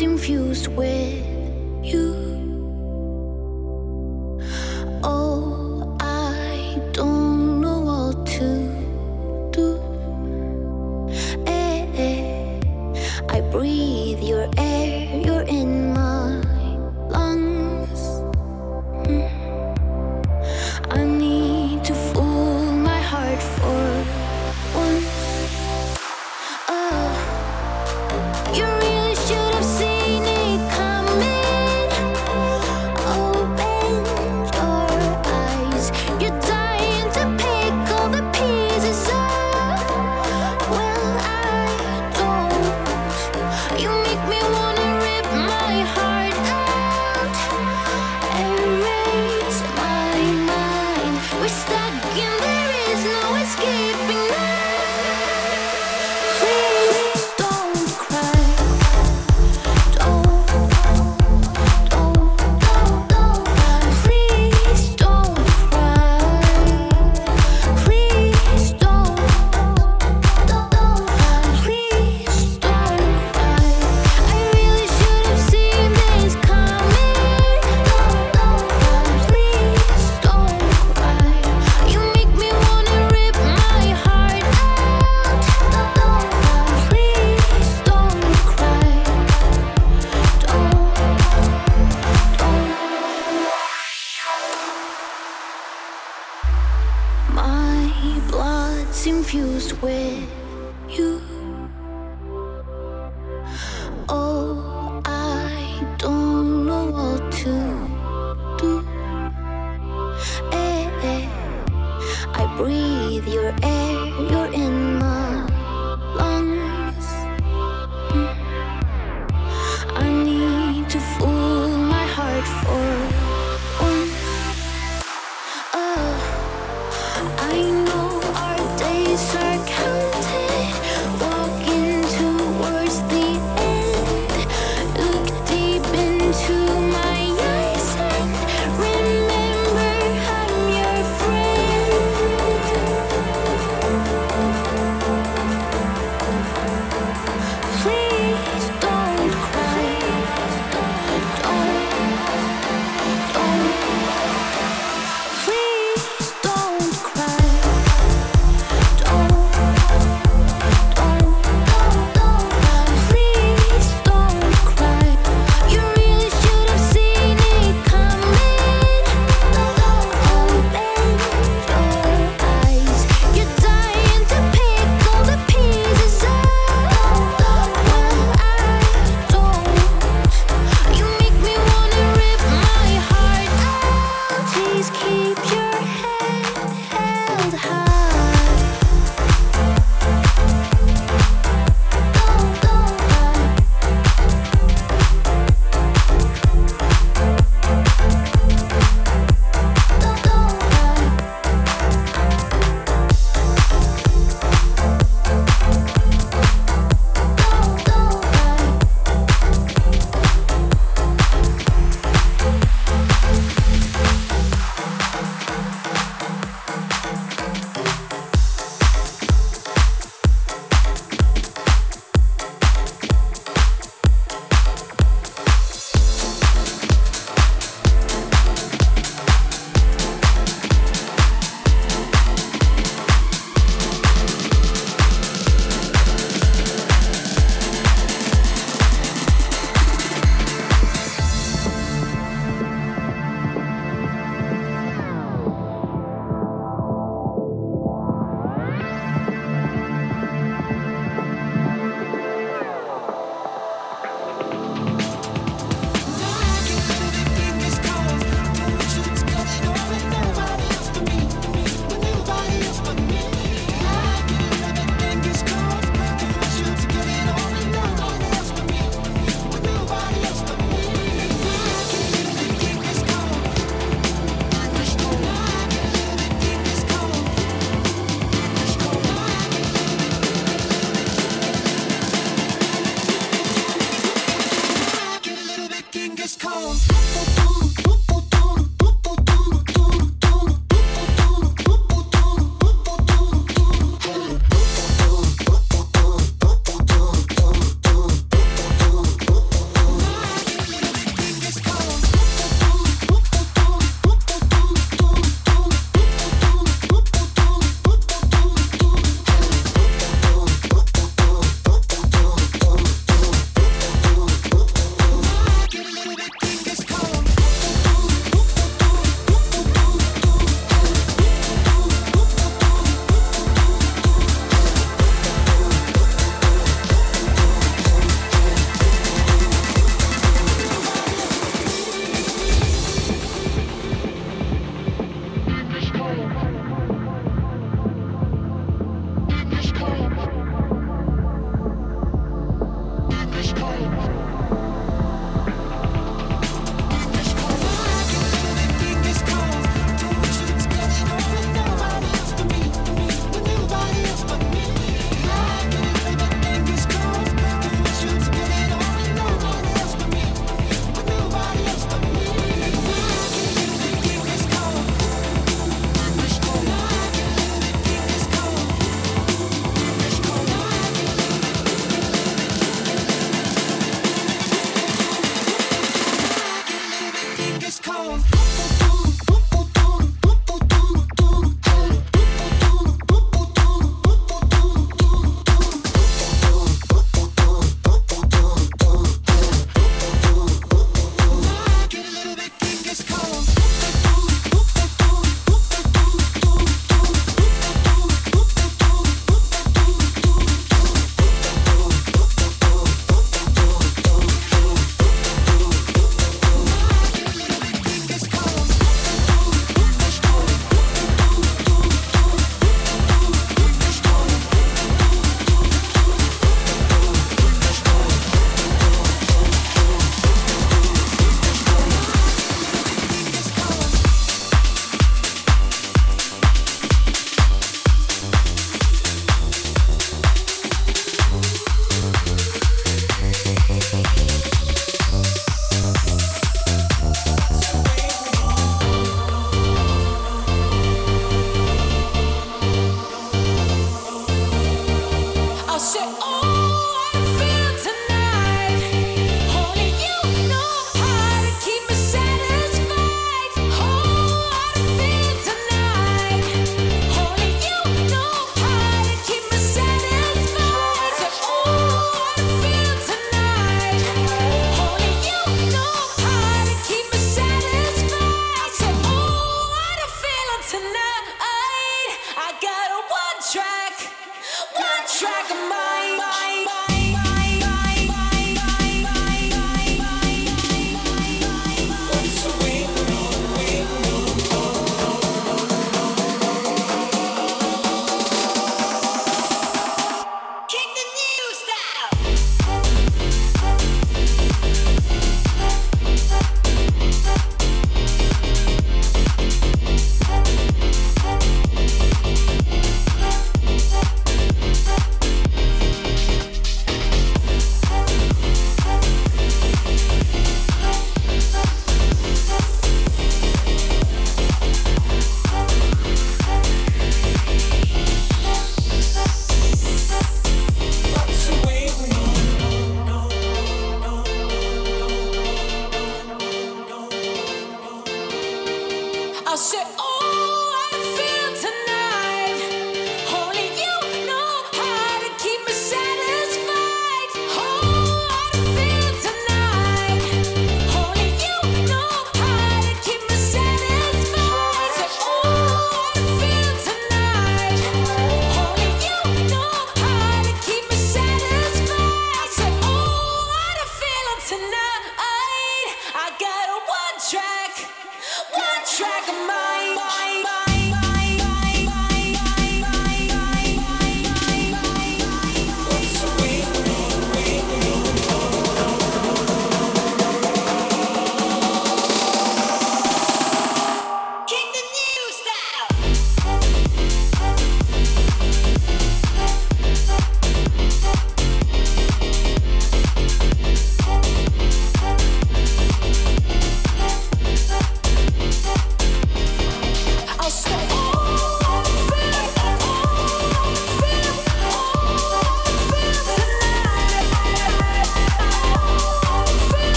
infused with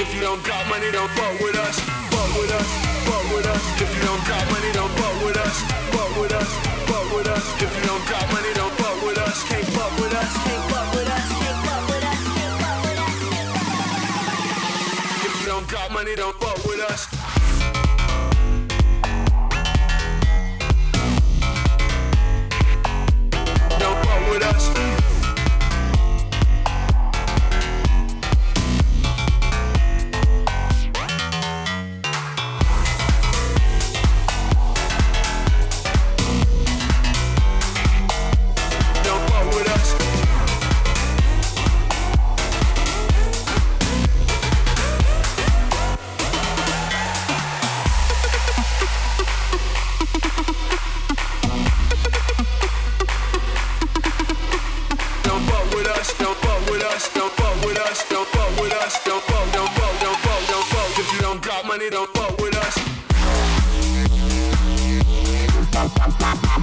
If you don't got money, don't fuck with us. Fuck with us. Fuck with us. If you don't got money, don't fuck with us. Fuck with us. Fuck with us. If you don't got money, don't fuck with us. Can't fuck with us. Can't fuck with us. Can't fuck with us. Can't fuck with us. If you don't got money, don't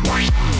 Bye.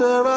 Gonna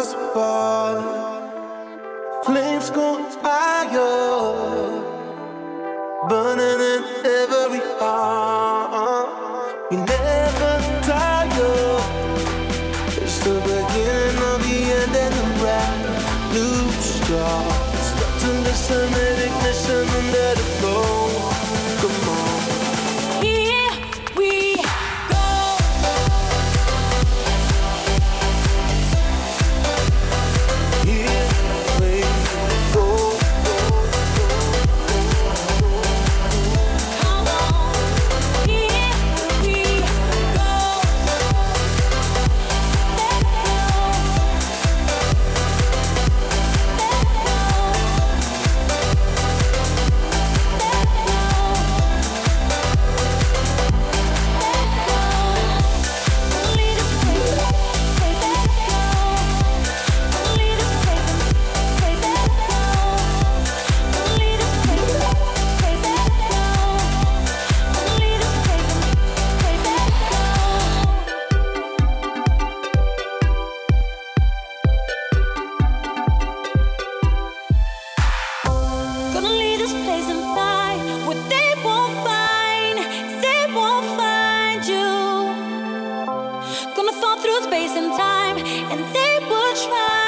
gonna fall through space and time, and they would try.